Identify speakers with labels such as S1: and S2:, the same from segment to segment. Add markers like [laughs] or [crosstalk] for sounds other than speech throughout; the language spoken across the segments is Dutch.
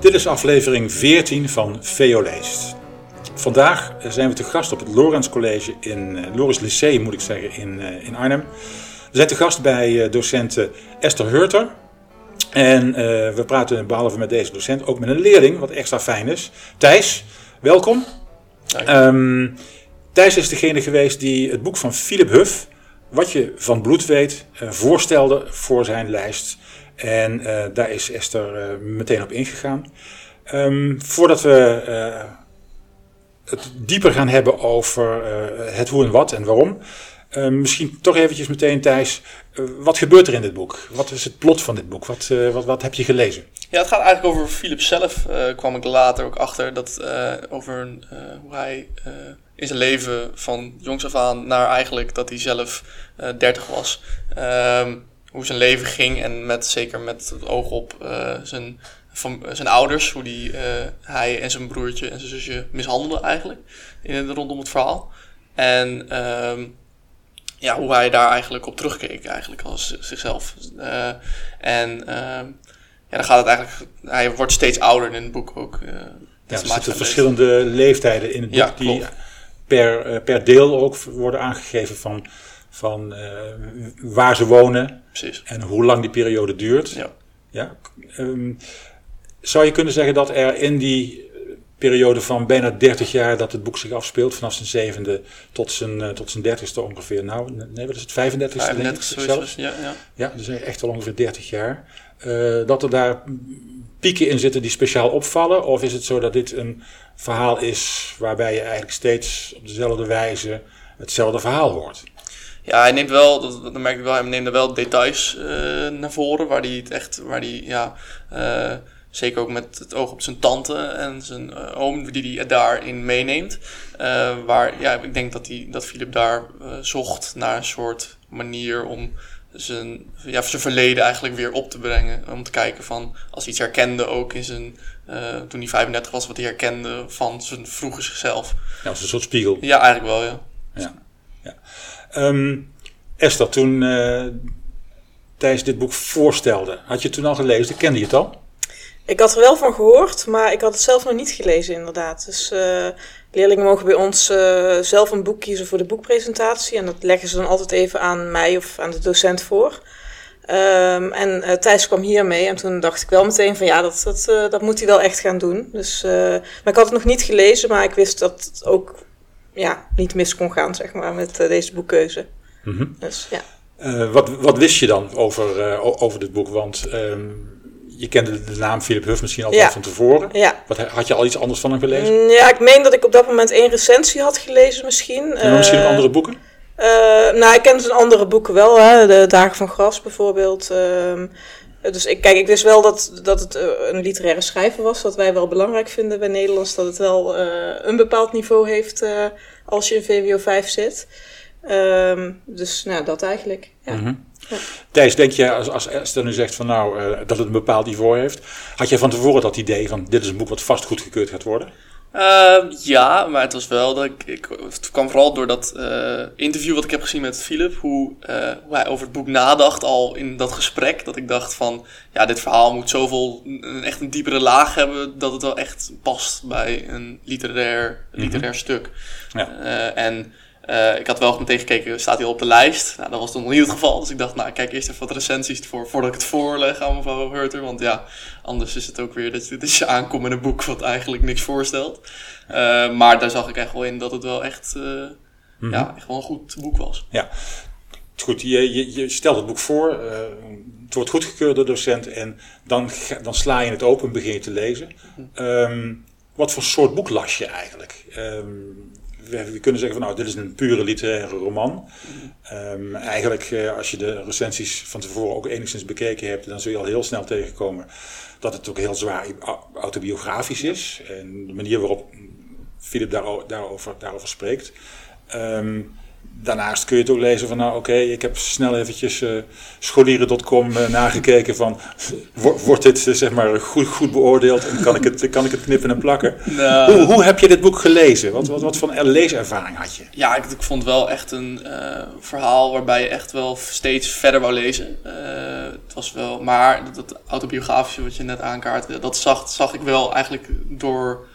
S1: Dit is aflevering 14 van VO Leest. Vandaag zijn we te gast op het Lorenz College in uh, Lorenz Lyceum, moet ik zeggen, in, uh, in Arnhem. We zijn te gast bij docent Esther Hurter. En we praten behalve met deze docent ook met een leerling, wat extra fijn is. Thijs, welkom. Um, Thijs is degene geweest die het boek van Philip Huff, Wat je van bloed weet, voorstelde voor zijn lijst. En uh, daar is Esther uh, meteen op ingegaan. Um, voordat we uh, het dieper gaan hebben over het hoe en wat en waarom. misschien toch eventjes meteen Thijs, wat gebeurt er in dit boek? Wat is het plot van dit boek? Wat, wat, wat heb je gelezen?
S2: Ja, het gaat eigenlijk over Philip zelf. kwam ik later ook achter dat over hoe hij in zijn leven van jongs af aan naar eigenlijk dat hij zelf 30 was. Um, hoe zijn leven ging. En met, zeker met het oog op uh, zijn, van, zijn ouders. Hoe die, uh, hij en zijn broertje en zijn zusje mishandelden eigenlijk. In, rondom het verhaal. En um, ja, hoe hij daar eigenlijk op terugkeek eigenlijk als zichzelf. Uh, en um, ja, dan gaat het eigenlijk... Hij wordt steeds ouder in het boek ook.
S1: ja, er zitten verschillende leeftijden in het boek ja, die per, per deel ook worden aangegeven van van uh, waar ze wonen
S2: Precies.
S1: en hoe lang die periode duurt.
S2: Ja.
S1: Ja? Um, zou je kunnen zeggen dat er in die periode van bijna 30 jaar dat het boek zich afspeelt, vanaf zijn zevende tot zijn, uh, tot zijn dertigste ongeveer, nou, nee, wat is het, 35 ste
S2: 35 zelfs? Ja, ja.
S1: ja, dus echt al ongeveer 30 jaar. Uh, dat er daar pieken in zitten die speciaal opvallen? Of is het zo dat dit een verhaal is waarbij je eigenlijk steeds op dezelfde wijze hetzelfde verhaal hoort?
S2: Ja, hij neemt wel, dat, dat merk ik wel, hij neemt er wel details uh, naar voren. Waar hij het echt, waar hij, ja, uh, zeker ook met het oog op zijn tante en zijn uh, oom, die hij daarin meeneemt. waar, ja, ik denk dat, hij, dat Philip daar zocht naar een soort manier om zijn, ja, zijn verleden eigenlijk weer op te brengen. Om te kijken van, als hij iets herkende ook in zijn, toen hij 35 was, wat hij herkende van zijn vroege zichzelf.
S1: Ja, als een soort spiegel.
S2: Ja, eigenlijk wel, ja.
S1: Ja, ja. Um, Esther, toen uh, Thijs dit boek voorstelde, had je het toen al gelezen? Kende je het al?
S3: Ik had er wel van gehoord, maar ik had het zelf nog niet gelezen, inderdaad. Dus uh, leerlingen mogen bij ons uh, zelf een boek kiezen voor de boekpresentatie. En dat leggen ze dan altijd even aan mij of aan de docent voor. Um, en uh, Thijs kwam hiermee en toen dacht ik wel meteen van ja, dat, dat, dat moet hij wel echt gaan doen. Dus, maar ik had het nog niet gelezen, maar ik wist dat het ook ja, niet mis kon gaan, zeg maar, met deze boekkeuze. Mm -hmm. Dus ja.
S1: Uh, wat, wat wist je dan over, uh, over dit boek? Want um, je kende de naam Philip Huff misschien al ja. van tevoren.
S3: Ja.
S1: Wat, had je al iets anders van hem gelezen?
S3: Mm, ja, ik meen dat ik op dat moment één recensie had gelezen misschien.
S1: En misschien uh, andere boeken?
S3: nou, ik kende zijn andere boeken wel. Hè? De Dagen van Gras bijvoorbeeld. Dus ik, kijk, ik wist wel dat, dat het een literaire schrijver was. Wat wij wel belangrijk vinden bij Nederlands. Dat het wel een bepaald niveau heeft als je in VWO 5 zit. Um, dus nou, dat eigenlijk. Ja.
S1: Mm -hmm. ja. Thijs, denk je, als, als Esther nu zegt van nou, uh, dat het een bepaald niveau heeft, had je van tevoren dat idee van dit is een boek wat vast goedgekeurd gaat worden?
S2: Uh, ja, maar het was wel dat ik, ik het kwam vooral door dat uh, interview wat ik heb gezien met Philip, hoe, hoe hij over het boek nadacht al in dat gesprek. Dat ik dacht van, ja, dit verhaal moet zoveel, echt een diepere laag hebben, dat het wel echt past bij een literair, literair mm -hmm. stuk.
S1: Ja.
S2: en uh, ik had wel meteen gekeken, staat hij op de lijst? Nou, dat was nog niet het geval. Dus ik dacht, nou, ik kijk eerst even wat recensies voor, voordat ik het voorleg aan mevrouw Hurter. Want ja, anders is het ook weer dat je, dat je aankomt met een boek wat eigenlijk niks voorstelt. Uh, maar daar zag ik echt wel in dat het wel echt, uh, mm -hmm. ja, echt wel een goed boek was.
S1: Ja, goed. Je, je, je stelt het boek voor, het wordt goedgekeurd door de docent en dan, dan sla je het open en begin je te lezen. -hmm. um, wat voor soort boek las je eigenlijk? Um, we, kunnen zeggen van nou, dit is een pure literaire roman. Um, eigenlijk, uh, als je de recensies van tevoren ook enigszins bekeken hebt, dan zul je al heel snel tegenkomen dat het ook heel zwaar autobiografisch is. En de manier waarop Philip daarover, daarover, spreekt. Um, daarnaast kun je het ook lezen van, nou oké, okay, ik heb snel eventjes uh, scholieren.com uh, nagekeken van, wordt dit uh, zeg maar goed, goed beoordeeld en kan ik het, kan ik het knippen en plakken? [laughs]
S2: Nou,
S1: hoe, hoe heb je dit boek gelezen? Wat, wat, wat voor leeservaring had je?
S2: Ja, ik, ik vond wel echt een verhaal waarbij je echt wel steeds verder wou lezen. het was wel, maar dat, dat autobiografische wat je net aankaart, dat zag, zag ik wel eigenlijk door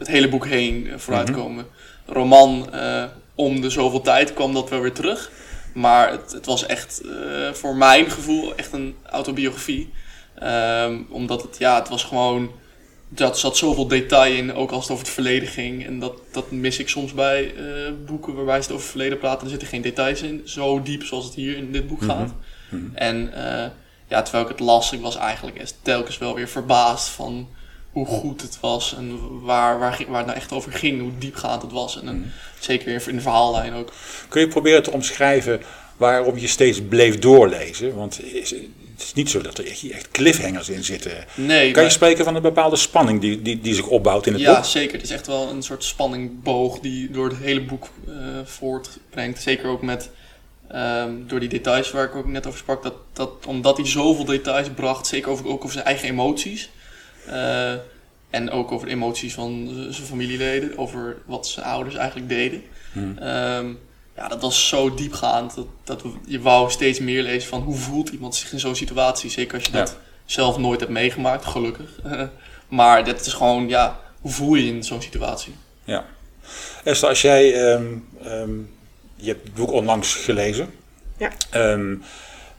S2: het hele boek heen eh, vooruitkomen. Roman, eh, om de zoveel tijd kwam dat wel weer terug. Maar het, het was echt, eh, voor mijn gevoel, echt een autobiografie. Ehm, omdat het, ja, het was gewoon, dat zat zoveel detail in, ook als het over het verleden ging. En dat, dat mis ik soms bij boeken waarbij ze het over het verleden praten. Er zitten geen details in, zo diep zoals het hier in dit boek
S1: Mhm.
S2: gaat. En ja, terwijl ik het las, ik was eigenlijk telkens wel weer verbaasd van hoe goed het was en waar, waar, waar het nou echt over ging, hoe diepgaand het was. En dan, zeker in, in de verhaallijn ook.
S1: Kun je proberen te omschrijven waarom je steeds bleef doorlezen? Want is- het is niet zo dat er echt, cliffhangers in zitten.
S2: Nee,
S1: Kan je spreken van een bepaalde spanning die, die, die zich opbouwt in het
S2: ja,
S1: boek?
S2: zeker. Het is echt wel een soort spanningboog die door het hele boek eh, voortbrengt. Zeker ook met, ehm, door die details waar ik ook net over sprak. Dat, dat, omdat hij zoveel details bracht, zeker over, ook over zijn eigen emoties. Eh, en ook over de emoties van zijn familieleden. Over wat zijn ouders eigenlijk deden.
S1: Hmm.
S2: Ehm, ja, dat was zo diepgaand. Dat, dat je wou steeds meer lezen van hoe voelt iemand zich in zo'n situatie. Zeker als je
S1: Ja.
S2: dat zelf nooit hebt meegemaakt, gelukkig. [laughs] maar dit is gewoon, ja, hoe voel je je in zo'n situatie?
S1: Ja. Esther, als jij, ehm, ehm, je hebt het boek onlangs gelezen.
S3: Ja.
S1: Ehm,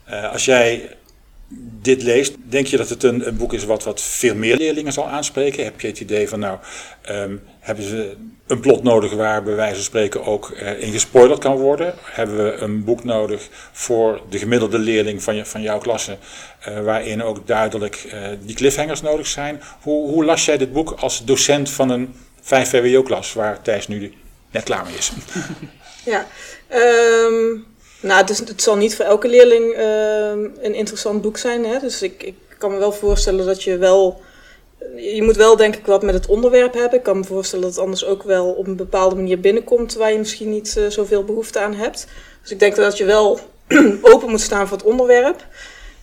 S1: eh, als jij dit leest, denk je dat het een, boek is wat, wat veel meer leerlingen zal aanspreken? Heb je het idee van, nou, ehm, hebben ze een plot nodig waar bij wijze van spreken ook eh, in gespoilerd kan worden? Hebben we een boek nodig voor de gemiddelde leerling van, je, van jouw klasse, eh, waarin ook duidelijk eh, die cliffhangers nodig zijn? Hoe, hoe las jij dit boek als docent van een 5 VWO-klas, waar Thijs nu net klaar mee is? [laughs]
S3: Ja, ehm, nou, het, is, het zal niet voor elke leerling ehm, een interessant boek zijn. Hè? Dus ik, ik kan me wel voorstellen dat je wel. Je moet wel, denk ik, wat met het onderwerp hebben. Ik kan me voorstellen dat het anders ook wel op een bepaalde manier binnenkomt waar je misschien niet eh, zoveel behoefte aan hebt. Dus ik denk dat je wel [clears throat] open moet staan voor het onderwerp.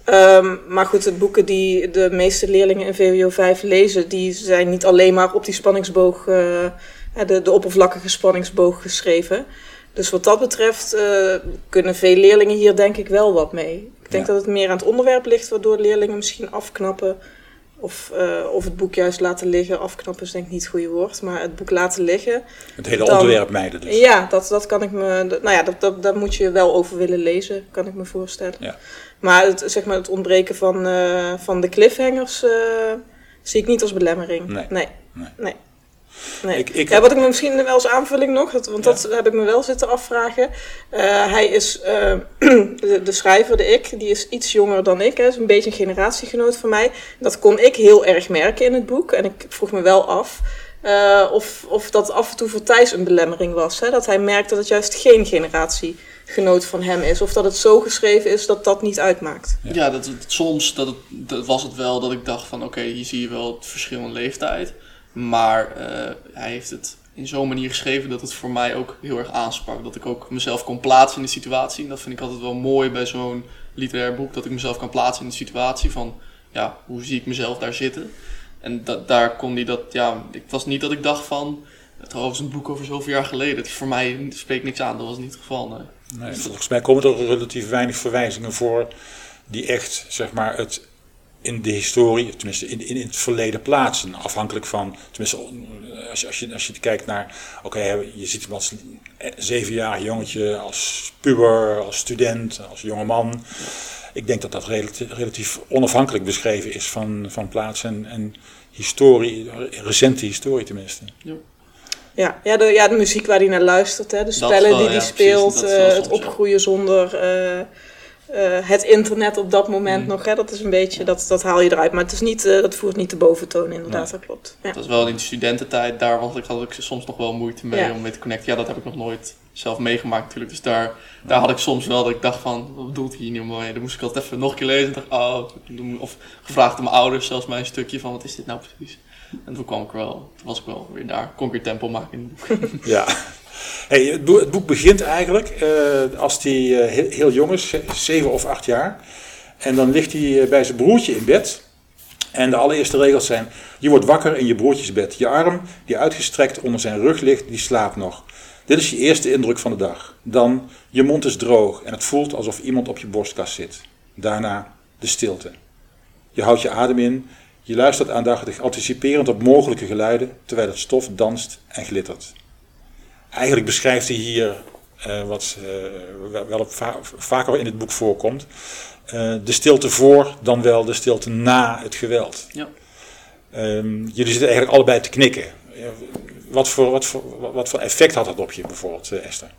S3: Ehm, maar goed, de boeken die de meeste leerlingen in VWO 5 lezen, die zijn niet alleen maar op die spanningsboog, eh, de, de oppervlakkige spanningsboog geschreven. Dus wat dat betreft eh, kunnen veel leerlingen hier denk ik wel wat mee. Ik denk
S1: Ja.
S3: dat het meer aan het onderwerp ligt, waardoor leerlingen misschien afknappen. Of, eh, of het boek juist laten liggen. Afknappen is denk ik niet het goede woord, maar het boek laten liggen.
S1: Het hele
S3: Dan-
S1: onderwerp mijden dus.
S3: Ja, dat, dat kan ik me. dat- Nou ja, dat, dat, daar moet je wel over willen lezen, kan ik me voorstellen.
S1: Ja.
S3: Maar het, zeg maar het ontbreken van, eh, van de cliffhangers zie ik niet als belemmering.
S1: Nee.
S3: Nee.
S1: Nee.
S3: nee. Nee.
S1: Ik- ik-
S3: ja, wat ik me misschien wel als aanvulling nog, dat, want dat heb ik me wel zitten afvragen. Eh, hij is, eh, [clears throat] de, de schrijver, de ik, die is iets jonger dan ik. Hè, is een beetje een generatiegenoot van mij. Dat kon ik heel erg merken in het boek. En ik vroeg me wel af eh, of, of dat af en toe voor Thijs een belemmering was. Hè? Dat hij merkt dat het juist geen generatiegenoot van hem is. Of dat het zo geschreven is dat dat niet uitmaakt.
S2: Ja, dat, het- soms dat het, dat was het wel dat ik dacht van oké, hier zie je wel het verschil in leeftijd. Maar eh, hij heeft het in zo'n manier geschreven dat het voor mij ook heel erg aansprak. Dat ik ook mezelf kon plaatsen in de situatie. En dat vind ik altijd wel mooi bij zo'n literair boek. Dat ik mezelf kan plaatsen in de situatie van ja, hoe zie ik mezelf daar zitten. En daar kon hij dat, ja, het was niet dat ik dacht van, het was een boek over zoveel jaar geleden. Het voor mij spreekt niks aan, dat was niet het geval. Nee,
S1: volgens mij komen er relatief weinig verwijzingen voor die echt, zeg maar, het in de historie, tenminste in, in, in het verleden plaatsen. Afhankelijk van, tenminste, als je, als je, als je kijkt naar, oké, je ziet hem als zevenjarig jongetje, als puber, als student, als jongeman. Ik denk dat dat relatief, relatief onafhankelijk beschreven is van, van plaats en, en historie, recente historie tenminste.
S3: Ja, ja, de, ja, de muziek waar hij naar luistert, hè, de spellen
S2: wel,
S3: die
S2: ja,
S3: hij speelt, eh, het
S2: ja.
S3: opgroeien zonder eh, eh, het internet op dat moment
S2: Mm.
S3: nog. Hè, dat is een beetje, dat, dat haal je eruit. Maar het is niet, eh, dat voert niet de boventoon, inderdaad,
S1: Nee.
S3: dat klopt. Ja.
S2: Dat was wel in de studententijd, daar was ik, had ik soms nog wel moeite mee
S3: Ja.
S2: om mee te connecten. Ja, dat heb ik nog nooit zelf meegemaakt natuurlijk. Dus daar, daar had ik soms wel dat ik dacht van, wat bedoelt hij hier nu mee? Dan moest ik altijd even nog een keer lezen en dacht, oh, of gevraagd aan mijn ouders zelfs mij een stukje van, wat is dit nou precies? En toen kwam ik wel, toen was ik wel weer daar, kon ik weer tempo maken in het boek.
S1: Ja. [laughs] Hey, het, boek, begint eigenlijk eh, als hij eh, heel, jong is, ze- zeven of acht jaar. En dan ligt hij eh, bij zijn broertje in bed. En de allereerste regels zijn: Je wordt wakker in je broertjes bed. Je arm, die uitgestrekt onder zijn rug ligt, die slaapt nog. Dit is je eerste indruk van de dag. Dan, je mond is droog en het voelt alsof iemand op je borstkas zit. Daarna, de stilte. Je houdt je adem in, je luistert aandachtig, anticiperend op mogelijke geluiden, terwijl het stof danst en glittert. Eigenlijk beschrijft hij hier uh, wat uh, wel op va vaker in het boek voorkomt, uh, de stilte voor dan wel de stilte na het geweld. Ja. Um, jullie zitten eigenlijk allebei te knikken. Wat voor, wat, voor, wat voor effect had dat op je bijvoorbeeld, Esther?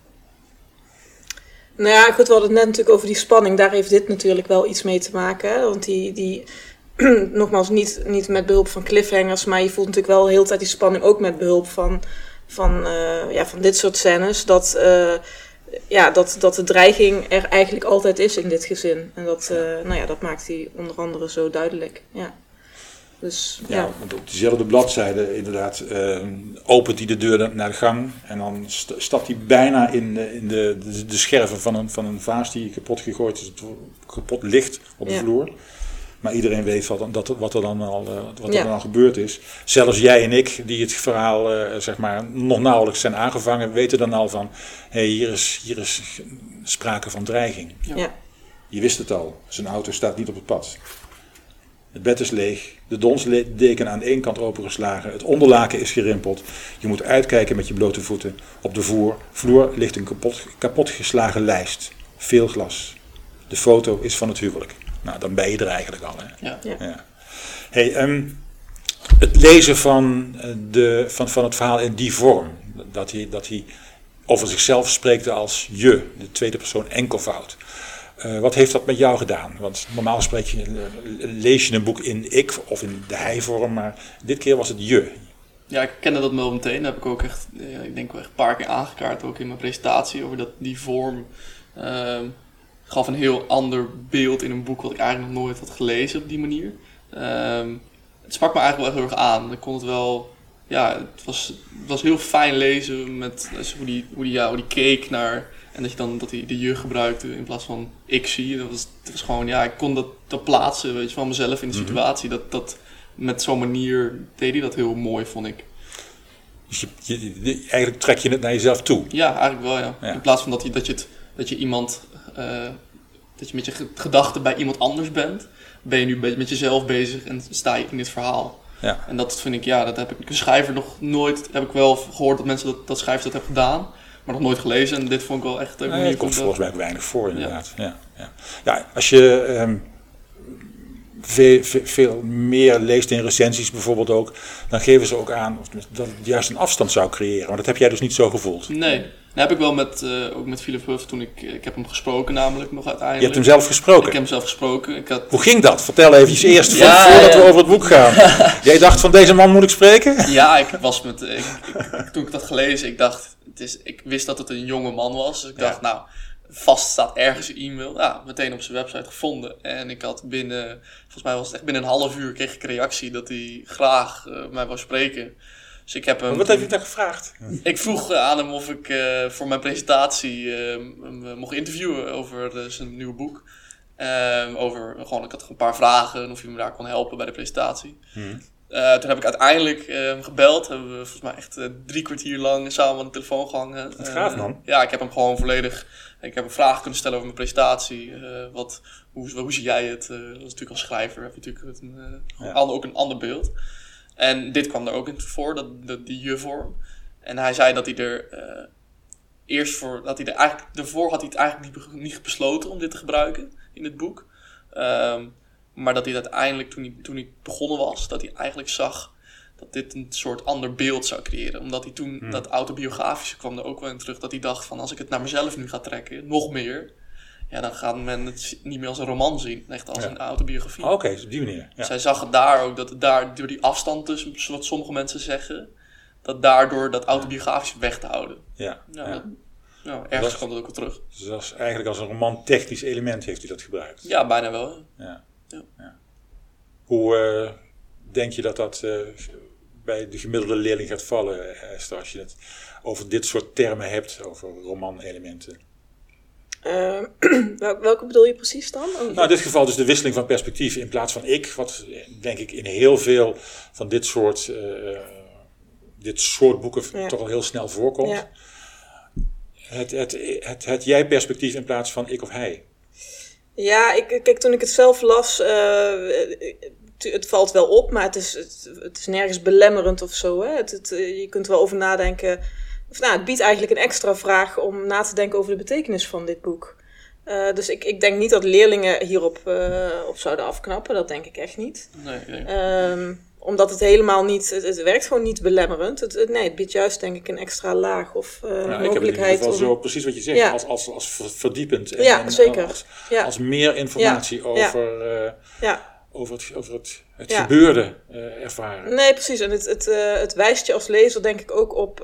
S3: Nou ja, goed, we hadden het net natuurlijk over die spanning. Daar heeft dit natuurlijk wel iets mee te maken. Hè? Want die, die [clears throat] nogmaals, niet, niet met behulp van cliffhangers, maar je voelt natuurlijk wel de hele tijd die spanning ook met behulp van, van, uh, ja, van dit soort scènes. Dat, uh, ja, dat, dat de dreiging er eigenlijk altijd is in dit gezin. En dat, uh, nou ja, dat maakt hij onder andere zo duidelijk. Ja.
S1: Dus, ja, ja. Want op diezelfde bladzijde inderdaad opent hij de deur naar de gang en dan st stapt hij bijna in, de, in de, de, de, scherven van een, van een vaas die kapot gegooid is, kapot ligt op de ja. vloer. Maar iedereen weet wat, dat, wat er dan al, uh, wat er dan al gebeurd is. Zelfs jij en ik, die het verhaal uh, zeg maar, nog nauwelijks zijn aangevangen, weten dan al van: hé, hey, hier, is, hier is sprake van dreiging. Ja. Je wist het al, zijn auto staat niet op het pad. Het bed is leeg, de donsdeken aan één kant opengeslagen, het onderlaken is gerimpeld. Je moet uitkijken met je blote voeten. Op de vloer, vloer ligt een kapot, kapot geslagen lijst. Veel glas. De foto is van het huwelijk. Nou, dan ben je er eigenlijk al. Hè? Ja. ja. Hey, um, het lezen van, eh, de, van, van het verhaal in die vorm, dat hij, dat hij over zichzelf spreekt als je, de tweede persoon enkelvoud. Uh, wat heeft dat met jou gedaan? Want normaal spreek je, uh, lees je een boek in ik of in de hij-vorm, maar dit keer was het je.
S2: Ja, ik kende dat wel meteen. Dat heb ik ook echt, ja, ik denk wel echt een paar keer aangekaart, ook in mijn presentatie, over dat die vorm. Uh, gaf een heel ander beeld in een boek wat ik eigenlijk nog nooit had gelezen op die manier. Ehm, het sprak me eigenlijk wel heel erg aan. Ik kon het wel, ja, het was, het was heel fijn lezen met dus hoe, die, hoe, die, ja, hoe die keek naar. En dat je dan dat hij de je gebruikte in plaats van ik zie. Dat was, dat was gewoon, ja, ik kon dat, dat plaatsen weet je, van mezelf in de mhm. situatie. Dat, dat, met zo'n manier deed hij dat heel mooi, vond ik.
S1: Dus je, je, eigenlijk trek je het naar jezelf toe?
S2: Ja, eigenlijk wel, ja. In plaats van dat je, dat je, het, dat je iemand uh, dat je met je gedachten bij iemand anders bent, ben je nu met jezelf bezig en sta je in dit verhaal. Ja. En dat vind ik, ja, dat heb ik een schrijver nog nooit, heb ik wel gehoord dat mensen dat, dat schrijvers dat hebben gedaan, maar nog nooit gelezen. En dit vond ik wel echt...
S1: een nee, komt volgens mij weinig voor inderdaad. Ja. Ja, ja. als je um, veel, veel, meer leest in recensies bijvoorbeeld ook, dan geven ze ook aan dat het juist een afstand zou creëren. Maar dat heb jij dus niet zo gevoeld.
S2: Nee, dat heb ik wel met, uh, ook met Philip Huff toen ik, ik heb hem gesproken namelijk nog uiteindelijk.
S1: Je hebt hem zelf gesproken?
S2: Ik heb hem zelf gesproken. Ik had...
S1: Hoe ging dat? Vertel even eerst ja, voordat ja. we over het boek gaan. [laughs] Jij dacht van deze man moet ik spreken?
S2: Ja, ik was met, ik, toen ik dat gelezen, ik dacht, het is, ik wist dat het een jonge man was. Dus ik dacht, nou, vast staat ergens een e-mail. Ja, meteen op zijn website gevonden. En ik had binnen, volgens mij was het echt binnen een half uur kreeg ik een reactie dat hij graag uh, mij wou spreken. Dus ik heb hem,
S1: wat heb je dan gevraagd?
S2: Ik vroeg aan hem of ik uh, voor mijn presentatie uh, mocht interviewen over zijn nieuwe boek. Uh, over, gewoon, ik had een paar vragen of hij me daar kon helpen bij de presentatie. Hmm. toen heb ik uiteindelijk hem gebeld. Hebben we volgens mij echt drie kwartier lang samen aan de telefoon gehangen.
S1: Wat gaaf man.
S2: Ja, ik heb hem gewoon volledig ik heb een vraag kunnen stellen over mijn presentatie. Uh, wat, hoe, hoe zie jij het? Dat is natuurlijk als schrijver heb je natuurlijk een, uh, ja. ook een ander beeld. En dit kwam er ook in voor, dat, dat die je-vorm. En hij zei dat hij er eerst voor, dat hij er eigenlijk, daarvoor had hij het eigenlijk niet, niet besloten om dit te gebruiken in het boek. Um, maar dat hij uiteindelijk, toen hij, toen hij begonnen was, dat hij eigenlijk zag dat dit een soort ander beeld zou creëren. Omdat hij toen, hmm. dat autobiografische kwam er ook wel in terug, dat hij dacht van als ik het naar mezelf nu ga trekken, nog meer, ja, dan gaat men het niet meer als een roman zien, echt als een autobiografie.
S1: Oké, okay, op die manier.
S2: Ja. Zij zag het daar ook, dat het daar door die afstand tussen wat sommige mensen zeggen, dat daardoor dat autobiografisch weg te houden.
S1: Ja.
S2: ja, ja. Dat, nou, ergens komt het ook wel terug.
S1: Dus dat is eigenlijk als een roman technisch element heeft hij dat gebruikt.
S2: Ja, bijna wel.
S1: Ja. ja. Hoe uh, denk je dat dat uh, bij de gemiddelde leerling gaat vallen, Esther, als je het over dit soort termen hebt, over romanelementen? [clears throat]
S3: Uh, welke bedoel je precies dan?
S1: Nou, in dit geval dus de wisseling van perspectief in plaats van ik, wat denk ik in heel veel van dit soort, uh, dit soort boeken ja. toch al heel snel voorkomt. Ja. Het, het, het, het jij-perspectief in plaats van ik of hij.
S3: Ja, ik, kijk, toen ik het zelf las, uh, het valt wel op, maar het is, het, het is nergens belemmerend of zo. Hè? Het, het, je kunt er wel over nadenken. Of, nou, het biedt eigenlijk een extra vraag om na te denken over de betekenis van dit boek. Uh, dus ik, ik denk niet dat leerlingen hierop uh, op zouden afknappen. Dat denk ik echt niet.
S2: Nee, nee.
S3: Um, omdat het helemaal niet, het, het werkt gewoon niet belemmerend. Het, nee, het biedt juist denk ik een extra laag of uh, mogelijkheid. Ik heb in ieder
S1: geval zo precies wat je zegt, ja. als, als, als verdiepend.
S3: En, ja, zeker.
S1: Als, ja. als meer informatie over, uh, ja. Over het, over het, het gebeurde uh, ervaren.
S3: Nee, precies. En het, het, het wijst je als lezer denk ik ook op,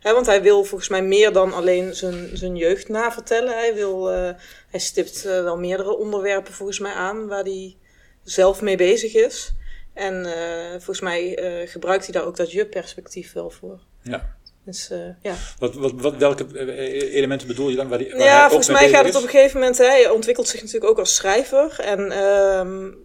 S3: hè, want hij wil volgens mij meer dan alleen zijn, zijn jeugd navertellen. Hij, wil, hij stipt wel meerdere onderwerpen volgens mij aan waar hij zelf mee bezig is. En volgens mij gebruikt hij daar ook dat je-perspectief wel voor.
S1: Ja.
S3: Dus, uh, ja.
S1: Wat, wat, wat, welke elementen bedoel je dan? Waar die, waar
S3: ja, volgens mij gaat het op een gegeven moment. Hè, hij ontwikkelt zich natuurlijk ook als schrijver. En um,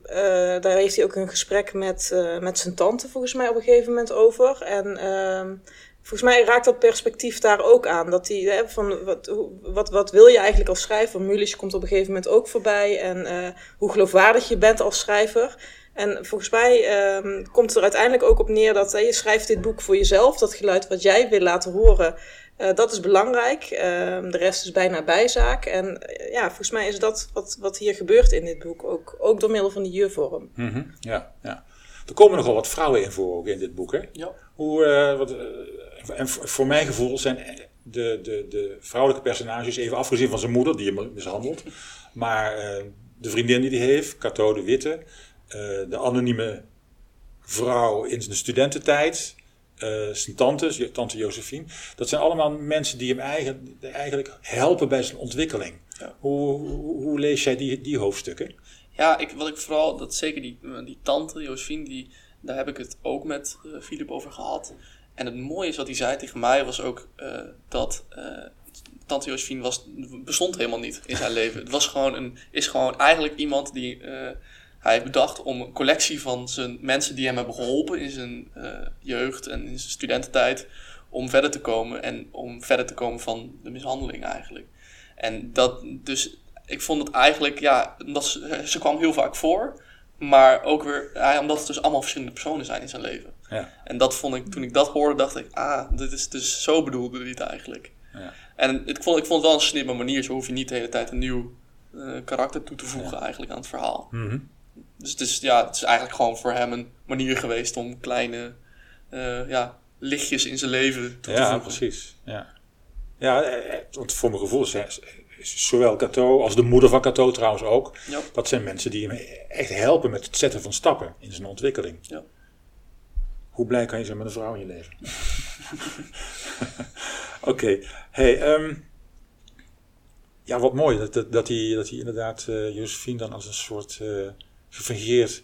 S3: daar heeft hij ook een gesprek met, met zijn tante, volgens mij, op een gegeven moment over. En um, volgens mij raakt dat perspectief daar ook aan. Dat hij, hè, van, wat, wat, wat wil je eigenlijk als schrijver? Mulisch komt op een gegeven moment ook voorbij. En hoe geloofwaardig je bent als schrijver. En volgens mij um, komt het er uiteindelijk ook op neer dat je schrijft dit boek voor jezelf. Dat geluid wat jij wil laten horen, uh, dat is belangrijk. Um, de rest is bijna bijzaak. En uh, ja, volgens mij is dat wat, wat hier gebeurt in dit boek. Ook, ook door middel van die je-vorm.
S1: Mm -hmm. Ja, ja. Er komen nogal wat vrouwen in voor ook in dit boek, hè?
S2: Ja.
S1: Hoe, uh, wat, en voor mijn gevoel zijn de, de, de vrouwelijke personages, even afgezien van zijn moeder, die hem mishandelt, maar de vriendin die hij heeft, Cato de Witte, de anonieme vrouw in zijn studententijd, uh, zijn tante, tante Josephine. Dat zijn allemaal mensen die hem eigen, eigenlijk helpen bij zijn ontwikkeling. Ja. Hoe, hoe, hoe, lees jij die, die hoofdstukken?
S2: Ja, ik, wat ik vooral, dat zeker die, die tante Josephine, die, daar heb ik het ook met Filip uh, over gehad. En het mooie is wat hij zei tegen mij was ook dat tante Josephine was, bestond helemaal niet in zijn [laughs] leven. Het was gewoon een, is gewoon eigenlijk iemand die hij heeft bedacht om een collectie van zijn mensen die hem hebben geholpen in zijn uh, jeugd en in zijn studententijd om verder te komen en om verder te komen van de mishandeling eigenlijk. En dat, dus ik vond het eigenlijk, ja, dat ze, ze kwam heel vaak voor, maar ook weer, ja, omdat het dus allemaal verschillende personen zijn in zijn leven.
S1: Ja.
S2: En dat vond ik, toen ik dat hoorde, dacht ik, ah, dit is dus zo bedoelde hij het eigenlijk.
S1: Ja.
S2: En ik vond, ik vond het wel een slimme manier, zo hoef je niet de hele tijd een nieuw uh, karakter toe te voegen eigenlijk aan het verhaal.
S1: Mm -hmm.
S2: Dus het is, ja, het is eigenlijk gewoon voor hem een manier geweest om kleine uh, ja, lichtjes in zijn leven toe te
S1: ja,
S2: voegen.
S1: Precies. Ja, ja want voor mijn gevoel is, zowel Cato als de moeder van Cato trouwens ook.
S2: Ja.
S1: Dat zijn mensen die hem echt helpen met het zetten van stappen in zijn ontwikkeling.
S2: Ja.
S1: Hoe blij kan je zijn met een vrouw in je leven? [laughs] Oké. Okay. Hey, um, ja, wat mooi dat, dat, dat, hij, dat hij inderdaad uh, Josephine dan als een soort... Uh, gefingeerd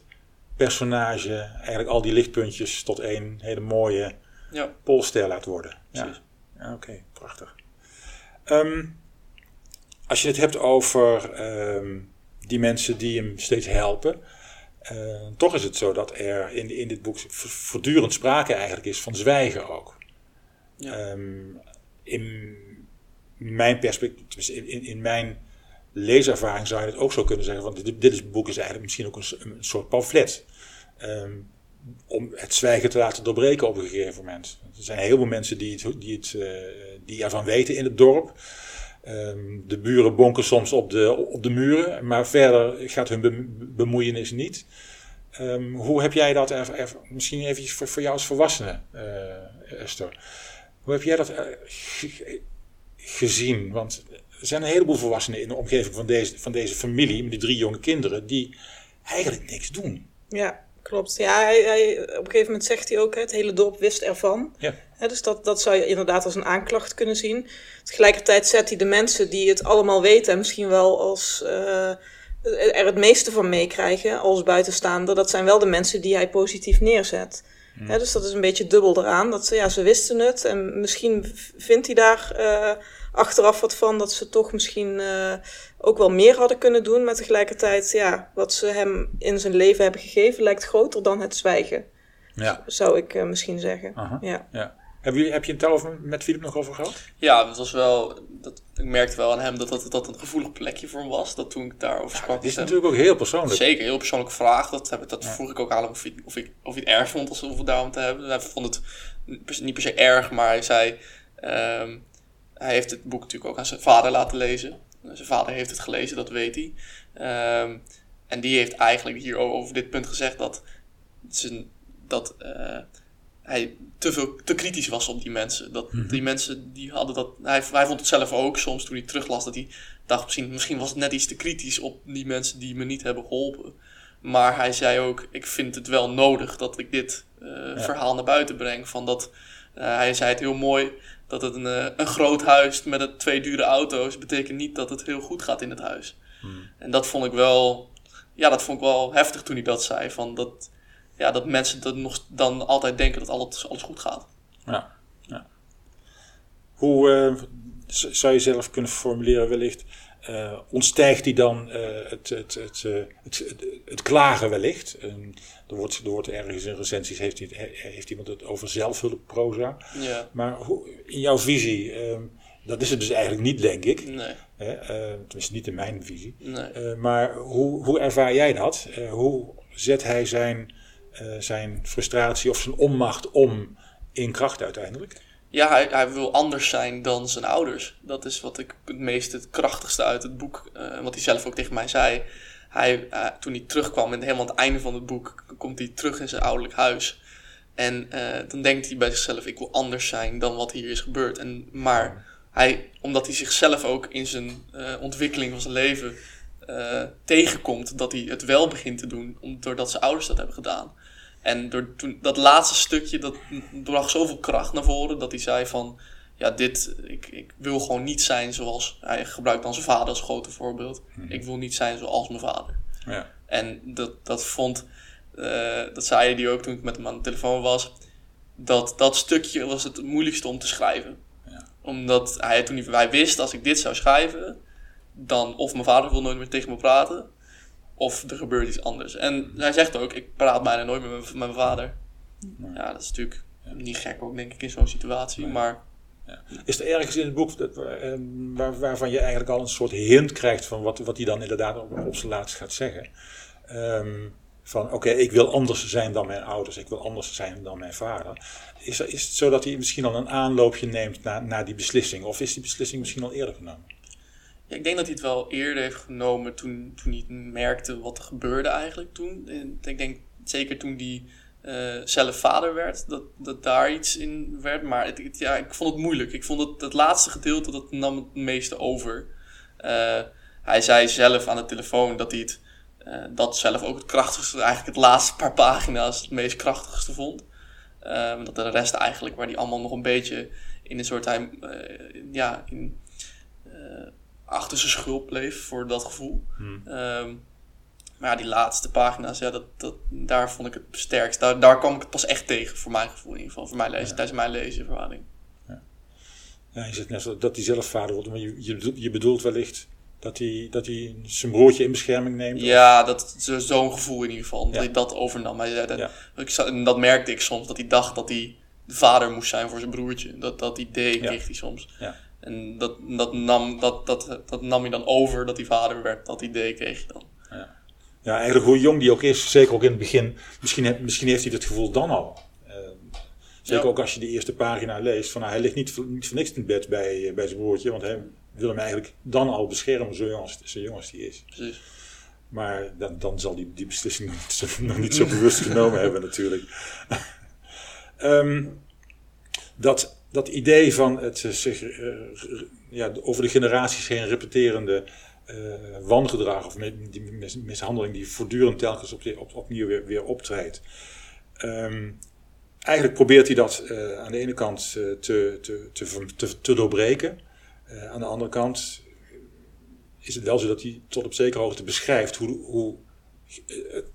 S1: personage eigenlijk al die lichtpuntjes tot één hele mooie
S2: ja.
S1: polster laat worden.
S2: Precies.
S1: Ja, ja oké, okay, prachtig. Um, als je het hebt over um, die mensen die hem steeds helpen, uh, toch is het zo dat er in, in dit boek voortdurend sprake eigenlijk is van zwijgen ook.
S2: Ja.
S1: Um, in mijn perspectief, in, in, in mijn leeservaring zou je het ook zo kunnen zeggen. Want dit, dit is, boek is eigenlijk misschien ook een, soort pamflet. Um, om het zwijgen te laten doorbreken op een gegeven moment. Er zijn heel veel mensen die, die, het, uh, die ervan weten in het dorp. Um, de buren bonken soms op de, op de muren, maar verder gaat hun be, bemoeienis niet. Um, hoe heb jij dat, misschien even voor, jou als volwassene, uh, Esther, hoe heb jij dat uh, gezien? Want er zijn een heleboel volwassenen in de omgeving van deze, van deze familie, met die drie jonge kinderen, die eigenlijk niks doen.
S3: Ja, klopt. Ja, hij, hij, op een gegeven moment zegt hij ook, het hele dorp wist ervan.
S1: Ja.
S3: dus dat, dat zou je inderdaad als een aanklacht kunnen zien. Tegelijkertijd zet hij de mensen die het allemaal weten en misschien wel als uh, er het meeste van meekrijgen als buitenstaander, dat zijn wel de mensen die hij positief neerzet. Hmm. dus dat is een beetje dubbel eraan. Dat, ja, ze wisten het en misschien vindt hij daar uh, achteraf wat van dat ze toch misschien uh, ook wel meer hadden kunnen doen. Maar tegelijkertijd, ja, wat ze hem in zijn leven hebben gegeven lijkt groter dan het zwijgen.
S1: Ja.
S3: Zou ik uh, misschien zeggen.
S1: Aha.
S3: Ja.
S1: ja. Heb je, heb je het daarover met Filip nog over gehad?
S2: Ja, dat was wel, dat, ik merkte wel aan hem dat dat, dat een gevoelig plekje voor hem was. Dat toen ik daarover sprak.
S1: Het is
S2: hem.
S1: natuurlijk ook heel persoonlijk.
S2: Zeker, heel persoonlijke vraag. Dat, heb ik, dat
S1: Ja.
S2: vroeg ik ook aan hem of hij, of, ik, of hij het erg vond als we het daarom te hebben. Hij vond het niet per se erg, maar hij zei... ehm, hij heeft het boek natuurlijk ook aan zijn vader laten lezen. Zijn vader heeft het gelezen, dat weet hij. Ehm, en die heeft eigenlijk hier over dit punt gezegd dat, zijn, dat eh, hij te, veel, te kritisch was op die mensen. Dat die mensen die hadden dat. Hij, hij vond het zelf ook soms toen hij teruglas dat hij dacht misschien, misschien was het net iets te kritisch op die mensen die me niet hebben geholpen. Maar hij zei ook: Ik vind het wel nodig dat ik dit eh, verhaal naar buiten breng. Van dat, eh, hij zei het heel mooi. Dat het een, eh, een groot huis met het twee dure auto's betekent niet dat het heel goed gaat in het huis. En dat vond ik wel, ja, dat vond ik wel heftig toen hij dat zei. Van dat, ja, dat mensen dat nog dan altijd denken dat alles, alles goed gaat.
S1: Ja. ja. Hoe eh, zou je zelf kunnen formuleren wellicht? eh, ontstijgt die dan eh, het, het, het, eh, het, het, het klagen wellicht? Ehm, er, wordt, er wordt ergens in recensies, heeft, heeft iemand het over zelfhulpproza.
S2: Ja,
S1: Maar hoe, in jouw visie, ehm, dat is het dus eigenlijk niet, denk ik.
S2: nee,
S1: Hè? tenminste, niet in mijn visie.
S2: nee.
S1: Eh, maar hoe, hoe ervaar jij dat? Eh, hoe zet hij zijn, zijn frustratie of zijn onmacht om in kracht uiteindelijk?
S2: Ja, hij, hij wil anders zijn dan zijn ouders. Dat is wat ik het meest het krachtigste uit het boek, eh, wat hij zelf ook tegen mij zei. Hij, eh, toen hij terugkwam en helemaal aan het einde van het boek, komt hij terug in zijn ouderlijk huis. En eh, dan denkt hij bij zichzelf, ik wil anders zijn dan wat hier is gebeurd. En, maar hij, omdat hij zichzelf ook in zijn eh, ontwikkeling van zijn leven eh, tegenkomt, dat hij het wel begint te doen, doordat zijn ouders dat hebben gedaan. En door toen, dat laatste stukje, dat bracht zoveel kracht naar voren, dat hij zei van, ja, dit, ik, ik wil gewoon niet zijn zoals, hij gebruikt dan zijn vader als grote voorbeeld. Ik wil niet zijn zoals mijn vader.
S1: Ja.
S2: En dat, dat vond, eh, dat zei hij ook toen ik met hem aan de telefoon was, dat dat stukje was het moeilijkste om te schrijven.
S1: Ja.
S2: Omdat hij toen hij, hij wist, als ik dit zou schrijven, dan of mijn vader wil nooit meer tegen me praten, of er gebeurt iets anders. En hij zegt ook, ik praat bijna nooit met, mijn vader. Ja, dat is natuurlijk niet gek ook, denk ik, in zo'n situatie.
S1: Nee.
S2: Maar
S1: Is er ergens in het boek dat, eh, waar, waarvan je eigenlijk al een soort hint krijgt van wat, wat hij dan inderdaad op, op zijn laatst gaat zeggen? Ehm, van oké, ik wil anders zijn dan mijn ouders, ik wil anders zijn dan mijn vader. Is, er, is het zo dat hij misschien al een aanloopje neemt naar, naar die beslissing? Of is die beslissing misschien al eerder genomen?
S2: Ik denk dat hij het wel eerder heeft genomen toen, toen hij merkte wat er gebeurde eigenlijk toen. En ik denk zeker toen hij eh, zelf vader werd, dat, dat daar iets in werd. Maar het, ja, ik vond het moeilijk. Ik vond het, het laatste gedeelte, dat nam het meeste over. Eh, hij zei zelf aan de telefoon dat hij het, eh, dat zelf ook het krachtigste, eigenlijk het laatste paar pagina's het meest krachtigste vond. Eh, dat de rest eigenlijk, waar die allemaal nog een beetje in een soort, ja, in, achter zijn schulp bleef voor dat gevoel. Ehm, maar ja, die laatste pagina's, ja, dat, dat, daar vond ik het sterkst. Daar, daar kwam ik het pas echt tegen, voor mijn gevoel in ieder geval. Voor mijn lezen, tijdens mijn lezenervaring.
S1: Ja, je zegt net zo dat hij zelf vader wordt, maar je, je, bedoelt- je bedoelt wellicht dat hij, dat hij zijn broertje in bescherming neemt?
S2: Ja, dat, zo- zo'n gevoel in ieder geval. Dat
S1: Ja.
S2: hij dat overnam. Hij zei dat,
S1: Ja.
S2: ik, en dat merkte ik soms, dat hij dacht dat hij de vader moest zijn voor zijn broertje. Dat, dat idee
S1: Ja.
S2: kreeg hij soms.
S1: Ja.
S2: En dat, dat, nam, dat, dat, dat nam hij dan over, dat hij vader werd. Dat idee kreeg hij dan.
S1: Ja, eigenlijk hoe jong die ook is, zeker ook in het begin, misschien, misschien heeft hij dat gevoel dan al. Eh, zeker
S2: Ja.
S1: ook als je de eerste pagina leest, van nou, hij ligt niet, voor- niet voor niks in bed bij, eh, bij zijn broertje, want hij wil hem eigenlijk dan al beschermen, zo jong als, zo jong als hij is.
S2: Precies.
S1: Maar dan, dan zal die, die beslissing [laughs] nog niet zo, nog niet zo bewust genomen hebben natuurlijk. [laughs] Ehm, dat, dat idee van het eh, eh, ja, over de generaties heen repeterende eh, wangedrag of mishandeling die voortdurend telkens op, op, opnieuw weer, weer optreedt. Ehm, eigenlijk probeert hij dat aan de ene kant te, te, te, te, doorbreken. Aan de andere kant is het wel zo dat hij tot op zekere hoogte beschrijft hoe, hoe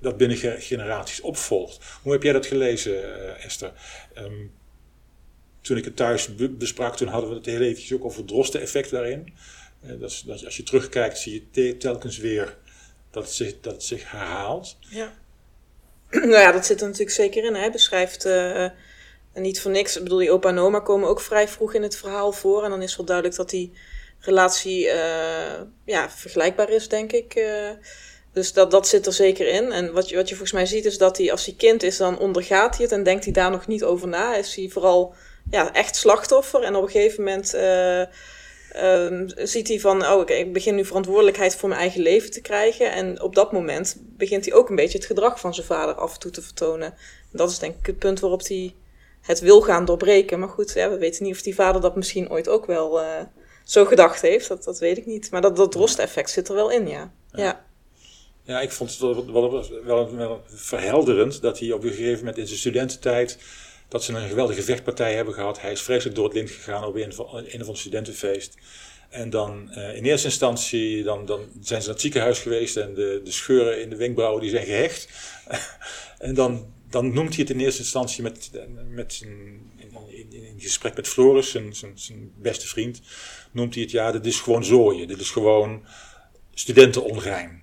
S1: dat binnen ge- generaties opvolgt. Hoe heb jij dat gelezen, Esther? Ehm, toen ik het thuis be- besprak, toen hadden we het heel eventjes ook over het drosten-effect daarin. Eh, dat, dat als je terugkijkt, zie je te- telkens weer dat het zich, dat zich herhaalt.
S3: Ja. [clears throat] nou ja, dat zit er natuurlijk zeker in. Hij beschrijft eh, En niet voor niks, ik bedoel, die opa en oma komen ook vrij vroeg in het verhaal voor. En dan is wel duidelijk dat die relatie eh, ja, vergelijkbaar is, denk ik. Eh, dus dat, dat zit er zeker in. En wat je, wat je volgens mij ziet is dat hij, als hij kind is, dan ondergaat hij het en denkt hij daar nog niet over na. Is hij vooral ja, echt slachtoffer. En op een gegeven moment uh, ziet hij van, oh, ik begin nu verantwoordelijkheid voor mijn eigen leven te krijgen. En op dat moment begint hij ook een beetje het gedrag van zijn vader af en toe te vertonen. En dat is denk ik het punt waarop hij het wil gaan doorbreken. Maar goed, ja, we weten niet of die vader dat misschien ooit ook wel uh, zo gedacht heeft. Dat, dat weet ik niet. Maar dat, dat rosteffect zit er wel in, ja. ja. ja.
S1: Ja, ik vond het wel, wel, wel, verhelderend dat hij op een gegeven moment in zijn studententijd. Dat ze een geweldige vechtpartij hebben gehad. Hij is vreselijk door het lint gegaan op een een of ander studentenfeest. En dan uh, in eerste instantie dan, dan zijn ze naar het ziekenhuis geweest en de, de scheuren in de wenkbrauwen die zijn gehecht. [laughs] en dan, dan noemt hij het in eerste instantie met, met zijn, in, in, gesprek met Floris, zijn, zijn, zijn, beste vriend, noemt hij het ja, dit is gewoon zooien. Dit is gewoon studentenongein.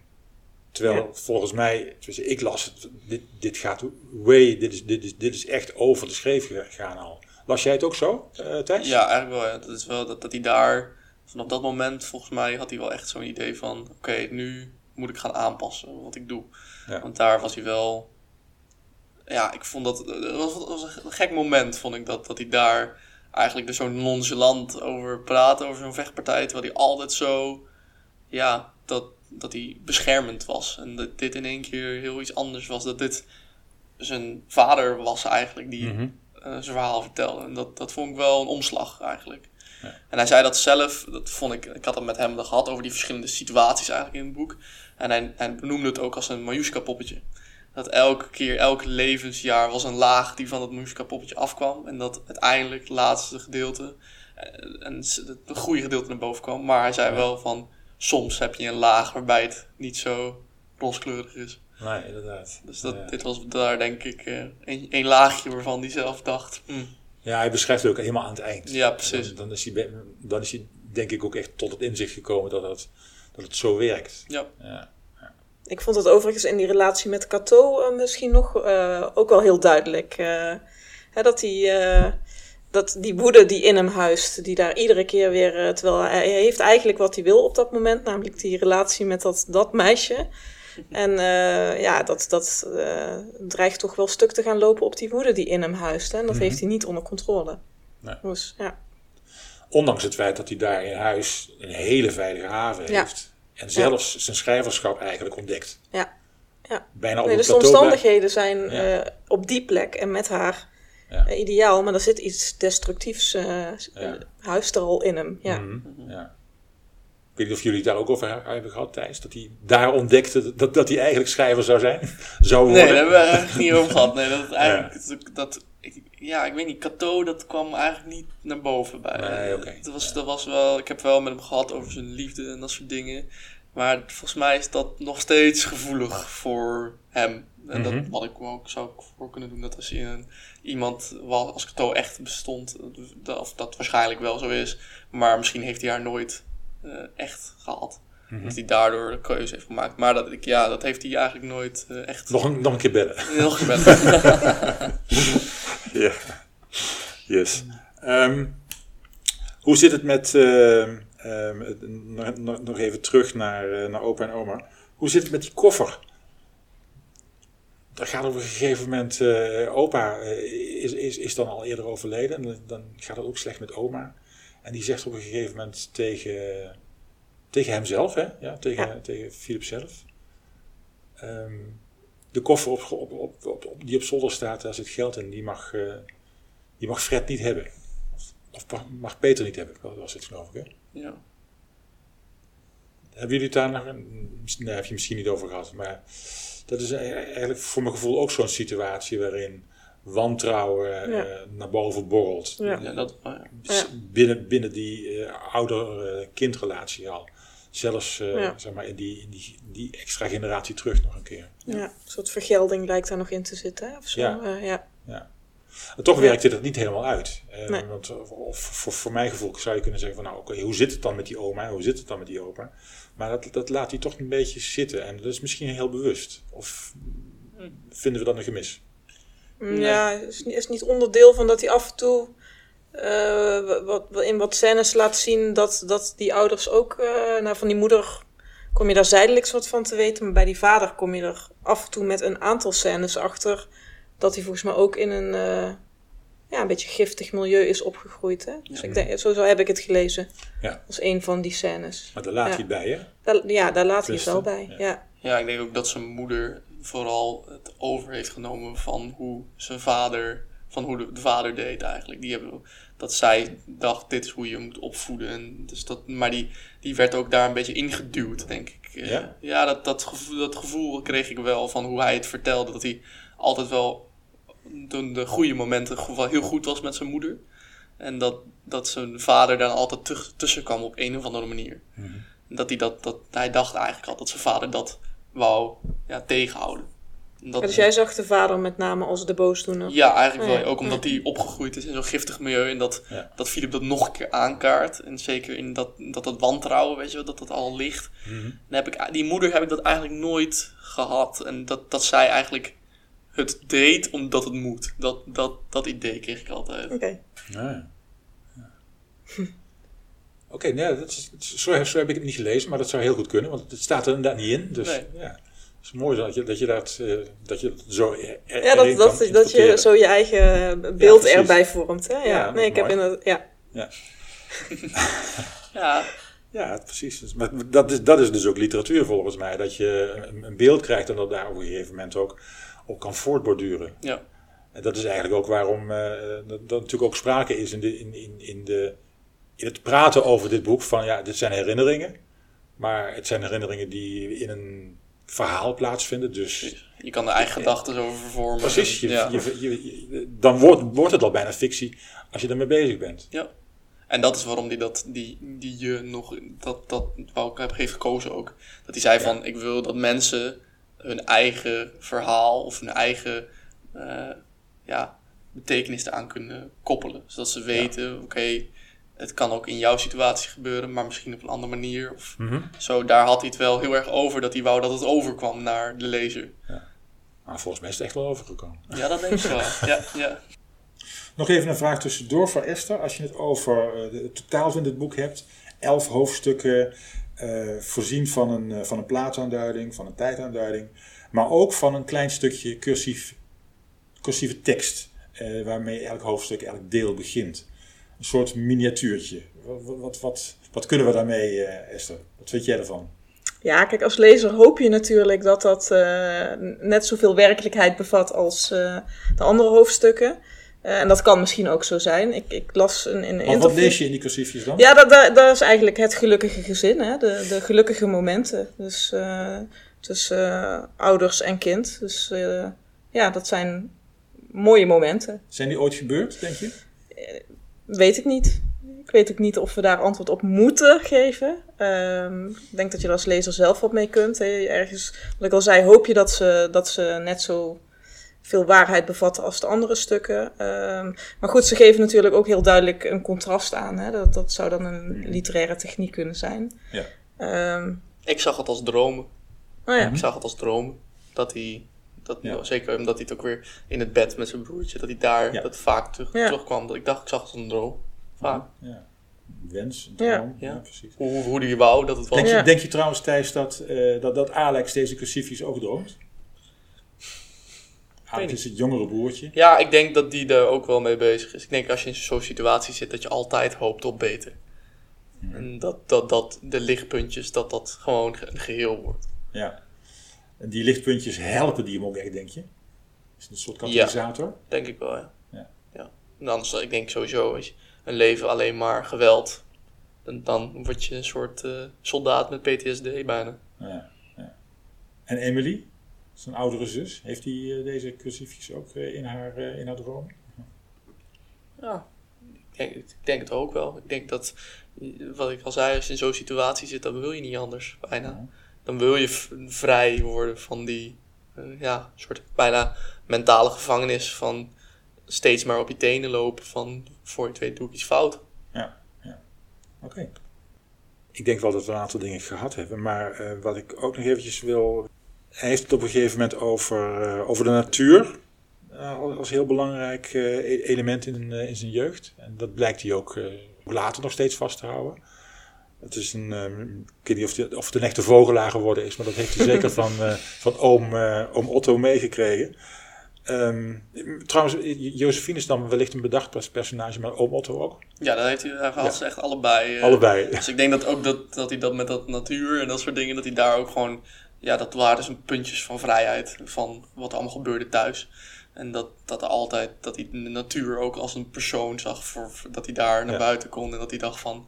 S1: Terwijl ja. volgens mij, ik las het, dit, dit gaat way, dit is, dit, is, dit is echt over de schreef gegaan al. Las jij het ook zo, uh, Thijs?
S2: Ja, eigenlijk wel. Ja. Dat is wel dat, dat hij daar, vanaf dat moment, volgens mij had hij wel echt zo'n idee van: oké, okay, nu moet ik gaan aanpassen wat ik doe. Ja. Want daar was hij wel. Ja, ik vond dat. Het was, was een gek moment, vond ik dat, dat hij daar eigenlijk er zo nonchalant over praat, over zo'n vechtpartij. Terwijl hij altijd zo. Ja, dat, dat hij beschermend was. En dat dit in één keer heel iets anders was. Dat dit zijn vader was eigenlijk die mm -hmm. uh, zijn verhaal vertelde. En dat, dat vond ik wel een omslag eigenlijk. Ja. En hij zei dat zelf, dat vond ik, ik had het met hem gehad over die verschillende situaties eigenlijk in het boek. En hij, hij benoemde het ook als een Majuska poppetje. Dat elke keer, elk levensjaar was een laag die van het Majuska poppetje afkwam. En dat uiteindelijk het laatste gedeelte en het goede gedeelte naar boven kwam. Maar hij zei ja. wel van, soms heb je een laag waarbij het niet zo roskleurig is.
S1: Nee, inderdaad.
S2: Dus dat,
S1: ja.
S2: dit was daar denk ik uh, een, een, laagje waarvan hij zelf dacht. Hm.
S1: Ja, hij beschrijft het ook helemaal aan het eind.
S2: Ja, precies.
S1: Dan, dan, is hij, dan is hij denk ik ook echt tot het inzicht gekomen dat het, dat het zo werkt.
S2: Ja.
S1: ja.
S3: Ik vond het overigens in die relatie met Cato uh, misschien nog uh, ook wel heel duidelijk. Hè, dat hij dat die woede die in hem huist, die daar iedere keer weer, terwijl hij heeft eigenlijk wat hij wil op dat moment, namelijk die relatie met dat, dat meisje. En uh, ja, dat, dat uh, dreigt toch wel stuk te gaan lopen op die woede die in hem huist. Hè? En dat mm -hmm. heeft hij niet onder controle.
S1: Nee.
S3: Dus, ja.
S1: Ondanks het feit dat hij daar in huis een hele veilige haven
S3: ja.
S1: heeft. En zelfs ja. zijn schrijverschap eigenlijk ontdekt.
S3: Ja. ja.
S1: Bijna op
S3: nee, dus de omstandigheden zijn uh, op die plek en met haar ja. uh, ideaal, maar er zit iets destructiefs uh, ja. huist er al in hem. Ja.
S1: Mm -hmm. ja. Ik weet niet of jullie het daar ook over hebben gehad, Thijs. Dat hij daar ontdekte dat, dat hij eigenlijk schrijver zou zijn. [laughs] zou worden.
S2: Nee, daar hebben we eigenlijk niet over gehad. Nee, dat eigenlijk, dat, ja, ik weet niet, Cato, dat kwam eigenlijk niet naar boven bij.
S1: Nee, okay.
S2: dat, was, dat was wel, ik heb wel met hem gehad over zijn liefde en dat soort dingen. Maar volgens mij is dat nog steeds gevoelig voor hem. En dat, mm -hmm. wat ik ook zou voor kunnen doen, dat als je een, iemand was, als Cato echt bestond, dat, of dat waarschijnlijk wel zo is, maar misschien heeft hij haar nooit uh, echt gehad. Mm -hmm. Dat hij daardoor de keuze heeft gemaakt. Maar dat, ik, ja, dat heeft hij eigenlijk nooit uh, echt...
S1: Nog een, nog een keer bellen. [laughs]
S2: nog een keer bellen. [laughs]
S1: ja. Yes. Um, hoe zit het met... Uh, um, nog, nog even terug naar, naar opa en oma. Hoe zit het met die koffer? Daar gaat op een gegeven moment... opa is, is, is dan al eerder overleden. En dan gaat het ook slecht met oma. En die zegt op een gegeven moment tegen, tegen hemzelf, hè? Ja, tegen, ja. tegen Philip zelf. Um, de koffer op, op, op, op, die op zolder staat, daar zit geld in. Die mag, uh, die mag Fred niet hebben. Of, of, mag Peter niet hebben, dat was het geloof ik, hè?
S2: Ja.
S1: Hebben jullie het daar nog... Nee, heb je misschien niet over gehad. Maar dat is eigenlijk voor mijn gevoel ook zo'n situatie waarin wantrouwen ja. uh, naar boven borrelt.
S2: Ja. Ja, dat,
S3: ja.
S1: Binnen, binnen die uh, ouder-kindrelatie al. Zelfs uh, zeg maar in die, in die, die extra generatie terug nog een keer.
S3: Ja, een soort vergelding lijkt daar nog in te zitten. Of zo.
S1: Ja.
S3: ja.
S1: ja. En toch werkte dat niet helemaal uit. Nee. Want of, voor, voor mijn gevoel zou je kunnen zeggen van nou oké, okay, hoe zit het dan met die oma? Hoe zit het dan met die opa? Maar dat, dat laat hij toch een beetje zitten. En dat is misschien heel bewust. Of vinden we dat een gemis?
S3: Mm, Ja, is, niet- is niet onderdeel van dat hij af en toe eh, wat, wat, in wat scènes laat zien dat, dat die ouders ook, eh, nou van die moeder kom je daar zijdelijks wat van te weten, maar bij die vader kom je er af en toe met een aantal scènes achter dat hij volgens mij ook in een, eh, ja, een beetje giftig milieu is opgegroeid. Hè? Dus
S2: Ja.
S3: ik denk, zo, zo heb ik het gelezen,
S1: Ja.
S3: als een van die scènes.
S1: Maar daar laat
S3: Ja.
S1: hij het bij, hè?
S3: Daar, ja, daar laat hij het wel bij.
S1: ja.
S3: Ja.
S2: Ja, ik denk ook dat zijn moeder vooral het over heeft genomen van hoe zijn vader, van hoe de, de vader deed eigenlijk. Die hebben, dat zij dacht, dit is hoe je moet opvoeden. En dus dat, maar die, die werd ook daar een beetje ingeduwd, denk ik.
S1: Ja?
S2: ja dat, dat, gevoel, dat gevoel kreeg ik wel van hoe hij het vertelde. Dat hij altijd wel de, de goede momenten wel heel goed was met zijn moeder. En dat, dat zijn vader dan altijd tussen kwam op een of andere manier. Dat hij, dat, dat, hij dacht eigenlijk al dat zijn vader dat wou ja, tegenhouden. Dat,
S3: Dus jij zag de vader met name als de boosdoener.
S2: ja, eigenlijk
S3: Oh
S2: wel.
S3: ja.
S2: Ook omdat hij opgegroeid is in zo'n giftig milieu. En dat,
S1: Ja.
S2: dat Philip dat nog een keer aankaart. En zeker in dat, dat, dat wantrouwen, weet je wel, dat dat al ligt. Dan heb ik, die moeder heb ik dat eigenlijk nooit gehad. En dat, dat zij eigenlijk het deed omdat het moet. Dat, dat, dat idee kreeg ik altijd.
S3: Oké.
S1: Ja, ja. Ja. [laughs] Oké, nee, dat is, zo, heb- zo heb ik het niet gelezen, maar dat zou heel goed kunnen, want het staat er inderdaad niet in. Dus
S2: Nee.
S1: ja, het is mooi dat je dat, je dat, eh, dat, je dat zo er,
S3: Ja,
S1: erin
S3: dat,
S1: kan
S3: dat, dat je zo je eigen beeld
S1: precies.
S3: erbij vormt. Hè? Ja,
S1: Ja,
S3: nee, ik heb inderdaad, ja. [laughs]
S2: Ja,
S1: Ja, precies. Dus- Maar dat is, dat is dus ook literatuur volgens mij, dat je een, een beeld krijgt en dat daar op een gegeven moment ook op kan voortborduren.
S2: ja.
S1: En dat is eigenlijk ook waarom eh, dat, dat natuurlijk ook sprake is in, de, in, in, in, de, in het praten over dit boek van ja, dit zijn herinneringen. Maar het zijn herinneringen die in een verhaal plaatsvinden. Dus
S2: Je kan er eigen gedachten over vormen.
S1: precies, je,
S2: ja.
S1: je, je- je- dan wordt, wordt het al bijna fictie als je ermee bezig bent.
S2: Ja. En dat is waarom die dat, die, die je nog, dat, dat wou ik heb gekozen ook. Dat hij zei van, ik wil dat mensen hun eigen verhaal of hun eigen eh, ja, betekenis eraan kunnen koppelen. Zodat ze weten, oké, het kan ook in jouw situatie gebeuren, maar misschien op een andere manier. Of zo, daar had hij het wel heel erg over, dat hij wou dat het overkwam naar de lezer.
S1: Maar volgens mij is het echt wel overgekomen.
S2: Ja, dat denk ik wel. [laughs] Ja, ja.
S1: Nog even een vraag tussendoor van Esther. Als je het over eh, de- het totaal van dit boek hebt, elf hoofdstukken, eh, voorzien van een, eh, van een plaatsaanduiding, van een tijdaanduiding, maar ook van een klein stukje cursief, cursieve tekst, eh, waarmee elk hoofdstuk, elk deel begint. Een soort miniatuurtje. Wat, wat, wat, kunnen we daarmee, Esther? Wat vind jij ervan?
S3: ja, kijk, als lezer hoop je natuurlijk dat dat net zoveel werkelijkheid bevat als de andere hoofdstukken. Eh, en dat kan misschien ook zo zijn. Ik, ik las een, een
S1: Wat, lees je in die cursiefjes dan?
S3: Ja, dat, dat, dat is eigenlijk het gelukkige gezin, hè? De, de gelukkige momenten. Dus eh, tussen eh, ouders en kind. Dus ja, dat zijn mooie momenten.
S1: Zijn die ooit gebeurd, denk je?
S3: Weet ik niet. Ik weet ook niet of we daar antwoord op moeten geven. Ehm, ik denk dat je er als lezer zelf wat mee kunt. Hè. Ergens, wat ik al zei, hoop je dat ze, dat ze net zo veel waarheid bevatten als de andere stukken. Ehm, maar goed, ze geven natuurlijk ook heel duidelijk een contrast aan. Hè. Dat, dat zou dan een literaire techniek kunnen zijn.
S1: Ja.
S3: Ehm,
S2: Ik zag het als dromen.
S3: oh ja.
S2: Ik zag het als dromen. Dat hij, dat,
S1: Ja.
S2: zeker omdat hij het ook weer in het bed met zijn broertje, dat hij daar
S1: Ja.
S2: dat vaak terug,
S3: Ja.
S2: terugkwam. Dat ik dacht, ik zag het als een droom. Vaak.
S1: Ja. Wens, droom. Ja.
S2: Ja.
S1: precies.
S2: Hoe, hoe hij wou dat het was.
S1: Denk,
S3: Ja.
S1: je, denk je trouwens, Thijs, dat, eh, dat, dat Alex deze cursiefjes ook droomt? Alex is het jongere broertje.
S2: Ja, ik denk dat die er ook wel mee bezig is. Ik denk als je in zo'n situatie zit, dat je altijd hoopt op beter. En dat, dat, dat de lichtpuntjes, dat dat gewoon ge- een geheel wordt.
S1: Ja. En die lichtpuntjes helpen die hem ook echt, denk je? Is het een soort katalysator?
S2: Denk ik wel, ja.
S1: Ja.
S2: ja. En anders, ik denk sowieso, als je een leven alleen maar geweld, dan, dan word je een soort eh, soldaat met PTSD bijna.
S1: Ja. ja. En Emily, zijn oudere zus, heeft die eh, deze cursiefjes ook eh, in, haar, eh, in haar droom?
S2: Ja, ik denk, ik denk het ook wel. Ik denk dat, wat ik al zei, als je in zo'n situatie zit, dan wil je niet anders, bijna.
S1: Ja.
S2: Dan wil je vrij worden van die, ja, soort bijna mentale gevangenis van steeds maar op je tenen lopen van, voor je het weet doe ik iets fout.
S1: Oké. Ik denk wel dat we een aantal dingen gehad hebben, maar eh, wat ik ook nog eventjes wil... Hij heeft het op een gegeven moment over, eh, over de natuur. Eh, als heel belangrijk eh, e- element in, in zijn jeugd. En dat blijkt hij ook eh, later nog steeds vast te houden. Het is een, ik weet niet of, die, of het een echte vogelaar geworden is, maar dat heeft hij [laughs] zeker van, eh, van oom, eh, oom Otto meegekregen. Ehm, trouwens, Josephine is dan wellicht een bedacht pers- personage, maar oom Otto ook.
S2: Ja, dat heeft hij, hij had
S1: Ja.
S2: ze echt allebei. eh,
S1: Allebei.
S2: Dus ik denk dat ook dat, dat hij dat met dat natuur en dat soort dingen, dat hij daar ook gewoon, ja, dat waren dus een puntjes van vrijheid van wat er allemaal gebeurde thuis. En dat, dat er altijd, dat hij de natuur ook als een persoon zag, voor, dat hij daar naar
S1: Ja.
S2: buiten kon en dat hij dacht van,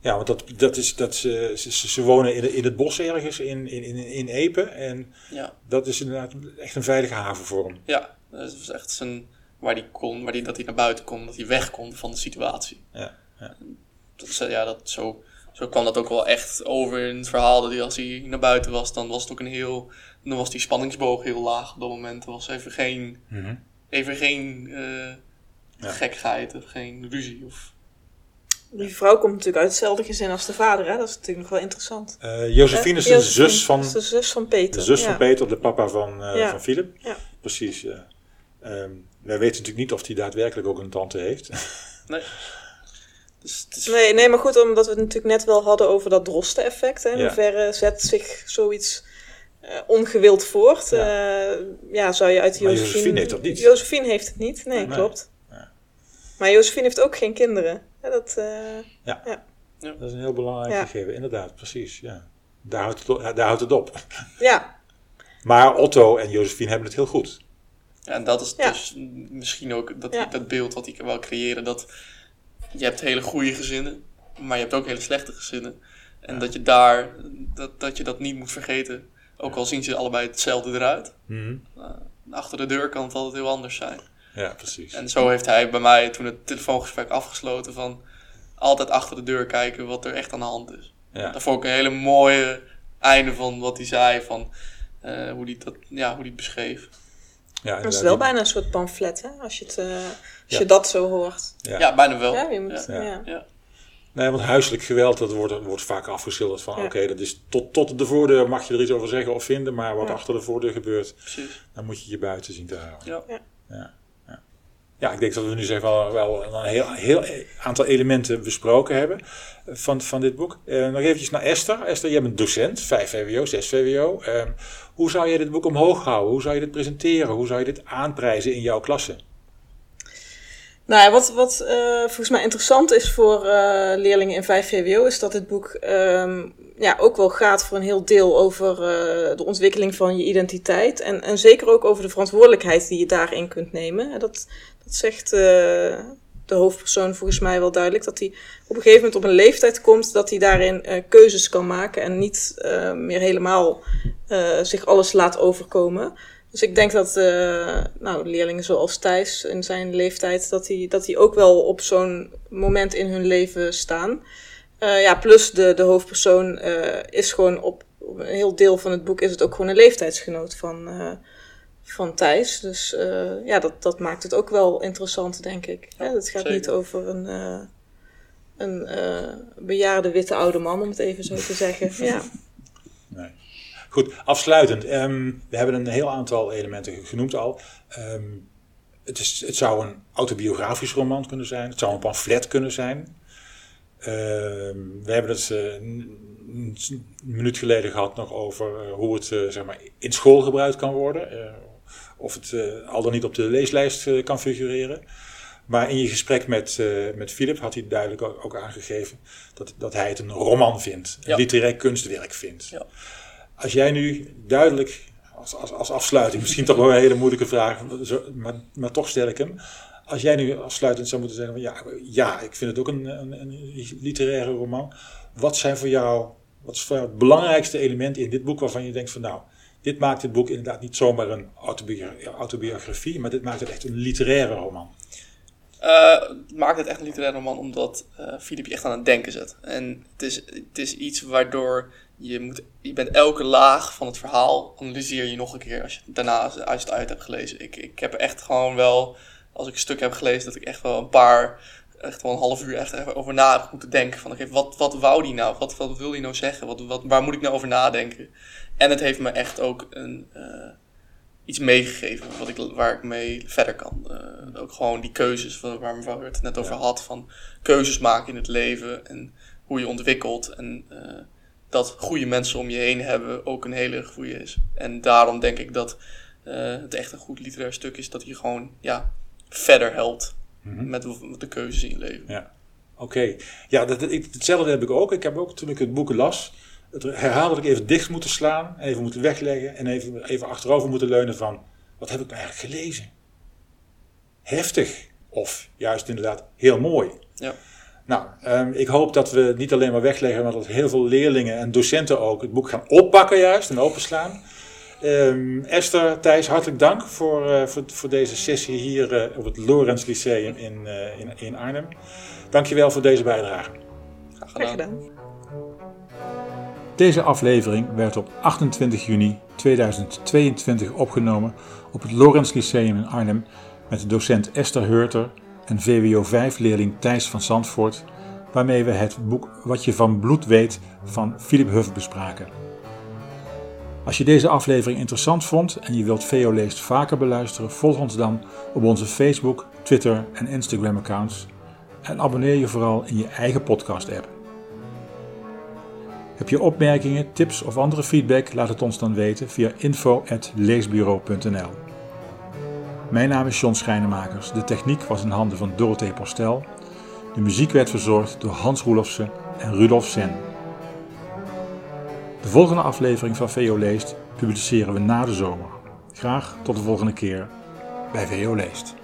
S1: Ja, want dat, dat is, dat ze, ze, ze wonen in, in het bos ergens in, in, in, in Epe. En
S2: ja,
S1: dat is inderdaad echt een veilige haven voor hem.
S2: ja, dat was echt zijn, waar hij kon, waar hij, dat hij naar buiten kon, dat hij weg kon van de situatie.
S1: Ja, ja.
S2: Dat, ja, dat, zo, zo kwam dat ook wel echt over in het verhaal. Dat hij, als hij naar buiten was, dan was het ook een heel. Dan was die spanningsboog heel laag op dat moment. Er was even geen,
S1: Mhm.
S2: even geen eh,
S1: Ja.
S2: gekheid of geen ruzie. Of,
S3: Die vrouw komt natuurlijk uit hetzelfde gezin als de vader, hè? Dat is natuurlijk nog wel interessant.
S1: Eh, Josephine is
S3: Eh,
S1: de
S3: Josephine,
S1: zus van,
S3: de zus van Peter.
S1: de zus
S3: ja.
S1: van Peter, de papa van, eh
S3: Ja.
S1: van Philip.
S3: Ja.
S1: Precies. Ehm, wij weten natuurlijk niet of hij daadwerkelijk ook een tante heeft.
S2: nee. [laughs] Dus het is,
S3: Nee, nee, maar goed, omdat we het natuurlijk net wel hadden over dat drosten-effect. hè. In
S1: Ja.
S3: hoeverre zet zich zoiets eh, ongewild voort?
S1: Ja.
S3: Ja. ja, zou je uit
S1: Maar
S3: Josephine...
S1: Josephine heeft dat niet.
S3: Josephine heeft het niet, nee,
S1: Nee.
S3: klopt.
S1: Ja.
S3: Maar Josephine heeft ook geen kinderen. Ja, dat, eh,
S1: Dat is een heel belangrijk
S3: Ja.
S1: gegeven, inderdaad, precies. Ja. Daar, houdt het, op- daar houdt het op. [laughs]
S3: ja,
S1: Maar Otto en Josephine hebben het heel goed.
S2: ja, en dat is
S3: Ja.
S2: dus misschien ook dat,
S3: Ja.
S2: dat beeld wat ik wil creëren. Dat je hebt hele goede gezinnen, maar je hebt ook hele slechte gezinnen. En dat je daar, dat, dat je dat niet moet vergeten. Ook al zien ze allebei hetzelfde eruit.
S1: Mhm.
S2: Achter de deur kan het altijd heel anders zijn.
S1: Ja, precies.
S2: En zo heeft hij bij mij toen het telefoongesprek afgesloten van altijd achter de deur kijken wat er echt aan de hand is.
S1: Ja.
S2: Dat vond ik een hele mooie einde van wat hij zei, van eh, hoe hij dat, ja, hoe hij het beschreef.
S1: Ja,
S3: dat is wel bijna een soort pamflet, hè? Als je, het, eh, als
S1: Ja.
S3: je dat zo hoort.
S1: Ja.
S2: Ja, bijna wel.
S3: Ja, je moet,
S2: Ja.
S3: ja.
S2: Ja.
S1: Nee, want huiselijk geweld, dat wordt, wordt vaak afgeschilderd van,
S3: Ja.
S1: oké, dat is tot, tot de voordeur mag je er iets over zeggen of vinden, maar wat
S3: Ja.
S1: achter de voordeur gebeurt,
S2: Precies.
S1: dan moet je je buiten zien te houden.
S2: Ja.
S3: Ja.
S1: Ja, ja. Ik denk dat we nu zeg wel, wel een heel, heel aantal elementen besproken hebben van, van dit boek. Eh, nog eventjes naar Esther. Esther, jij bent docent, 5 VWO, 6 VWO. Ehm, hoe zou je dit boek omhoog houden? Hoe zou je dit presenteren? Hoe zou je dit aanprijzen in jouw klasse?
S3: Nou ja, wat, wat eh, volgens mij interessant is voor eh, leerlingen in 5 VWO, is dat dit boek ehm, ja, ook wel gaat voor een heel deel over eh, de ontwikkeling van je identiteit. En, en zeker ook over de verantwoordelijkheid die je daarin kunt nemen. En Dat, dat zegt de hoofdpersoon volgens mij wel duidelijk. Dat hij op een gegeven moment op een leeftijd komt dat hij daarin keuzes kan maken en niet meer helemaal zich alles laat overkomen. Dus ik denk dat eh, nou, leerlingen zoals Thijs in zijn leeftijd, dat die, dat die ook wel op zo'n moment in hun leven staan. Eh, ja, plus de, de hoofdpersoon eh, is gewoon op, op een heel deel van het boek is het ook gewoon een leeftijdsgenoot van, eh, van Thijs. Dus eh, ja, dat, dat maakt het ook wel interessant, denk ik.
S2: Ja,
S3: Hè, het gaat
S2: zeker.
S3: niet over een, eh, een eh, bejaarde witte oude man, om het even zo te zeggen. [laughs] Ja.
S1: Nee. Goed, afsluitend. Ehm, we hebben een heel aantal elementen genoemd al. Ehm, het, is, het zou een autobiografisch roman kunnen zijn. Het zou een pamflet kunnen zijn. Ehm, we hebben het eh, een minuut geleden gehad nog over eh, hoe het eh, zeg maar in school gebruikt kan worden. Of het al dan niet op de leeslijst kan figureren. Maar in je gesprek met, met Philip had hij duidelijk ook, ook aangegeven dat, dat hij het een roman vindt. Een
S2: Ja.
S1: literair kunstwerk vindt.
S2: Ja.
S1: Als jij nu duidelijk, als, als, als afsluiting, misschien toch wel een hele moeilijke vraag, maar, maar toch stel ik hem. Als jij nu afsluitend zou moeten zeggen, van, ja, ja, ik vind het ook een, een, een literaire roman. Wat zijn voor jou, wat is voor jou het belangrijkste element in dit boek waarvan je denkt van nou, dit maakt dit boek inderdaad niet zomaar een autobiogra- autobiografie, maar dit maakt het echt een literaire roman.
S2: Het maakt het echt een literaire roman omdat eh Filip je echt aan het denken zet. En het is, het is iets waardoor je moet, je bent elke laag van het verhaal analyseer je nog een keer als je het daarna als je het uit hebt gelezen. Ik, ik heb echt gewoon wel, als ik een stuk heb gelezen, dat ik echt wel een paar, echt wel een half uur echt even over na heb moeten denken. Van oké, wat, wat wou die nou? Wat, wat wil die nou zeggen? Wat, wat, waar moet ik nou over nadenken? En het heeft me echt ook een, eh, iets meegegeven wat ik, waar ik mee verder kan. Eh, ook gewoon die keuzes waar mevrouw het net over had. Van keuzes maken in het leven en hoe je ontwikkelt. En uh, dat goede mensen om je heen hebben ook een hele goede is. En daarom denk ik dat uh, het echt een goed literair stuk is. Dat je gewoon ja, verder helpt
S1: Mhm.
S2: met de keuzes in je leven.
S1: Ja, oké. Ja, dat, ik, hetzelfde heb ik ook. Ik heb ook toen ik het boek las, het herhaaldelijk even dicht moeten slaan, even moeten wegleggen en even, even achterover moeten leunen van, wat heb ik nou eigenlijk gelezen? Heftig. Of juist inderdaad heel mooi.
S2: Ja.
S1: Nou, um, ik hoop dat we niet alleen maar wegleggen, maar dat heel veel leerlingen en docenten ook het boek gaan oppakken juist en openslaan. Um, Esther, Thijs, hartelijk dank voor, uh, voor, voor, deze sessie hier uh, op het Lorenz Lyceum in, uh, in, in Arnhem. Dankjewel voor deze bijdrage.
S2: Graag gedaan.
S3: gedaan.
S1: Deze aflevering werd op 28 juni 2022 opgenomen op het Lorenz Lyceum in Arnhem met de docent Esther Heurter en VWO 5-leerling Thijs van Zandvoort, waarmee we het boek Wat je van bloed weet van Philip Huff bespraken. Als je deze aflevering interessant vond en je wilt VO Leest vaker beluisteren, volg ons dan op onze Facebook, Twitter en Instagram accounts en abonneer je vooral in je eigen podcast app. Heb je opmerkingen, tips of andere feedback? Laat het ons dan weten via info.leesbureau.nl Mijn naam is John Schrijnemakers. De techniek was in handen van Dorothee Postel. De muziek werd verzorgd door Hans Roelofsen en Rudolf Sen. De volgende aflevering van VO Leest publiceren we na de zomer. Graag tot de volgende keer bij VO Leest.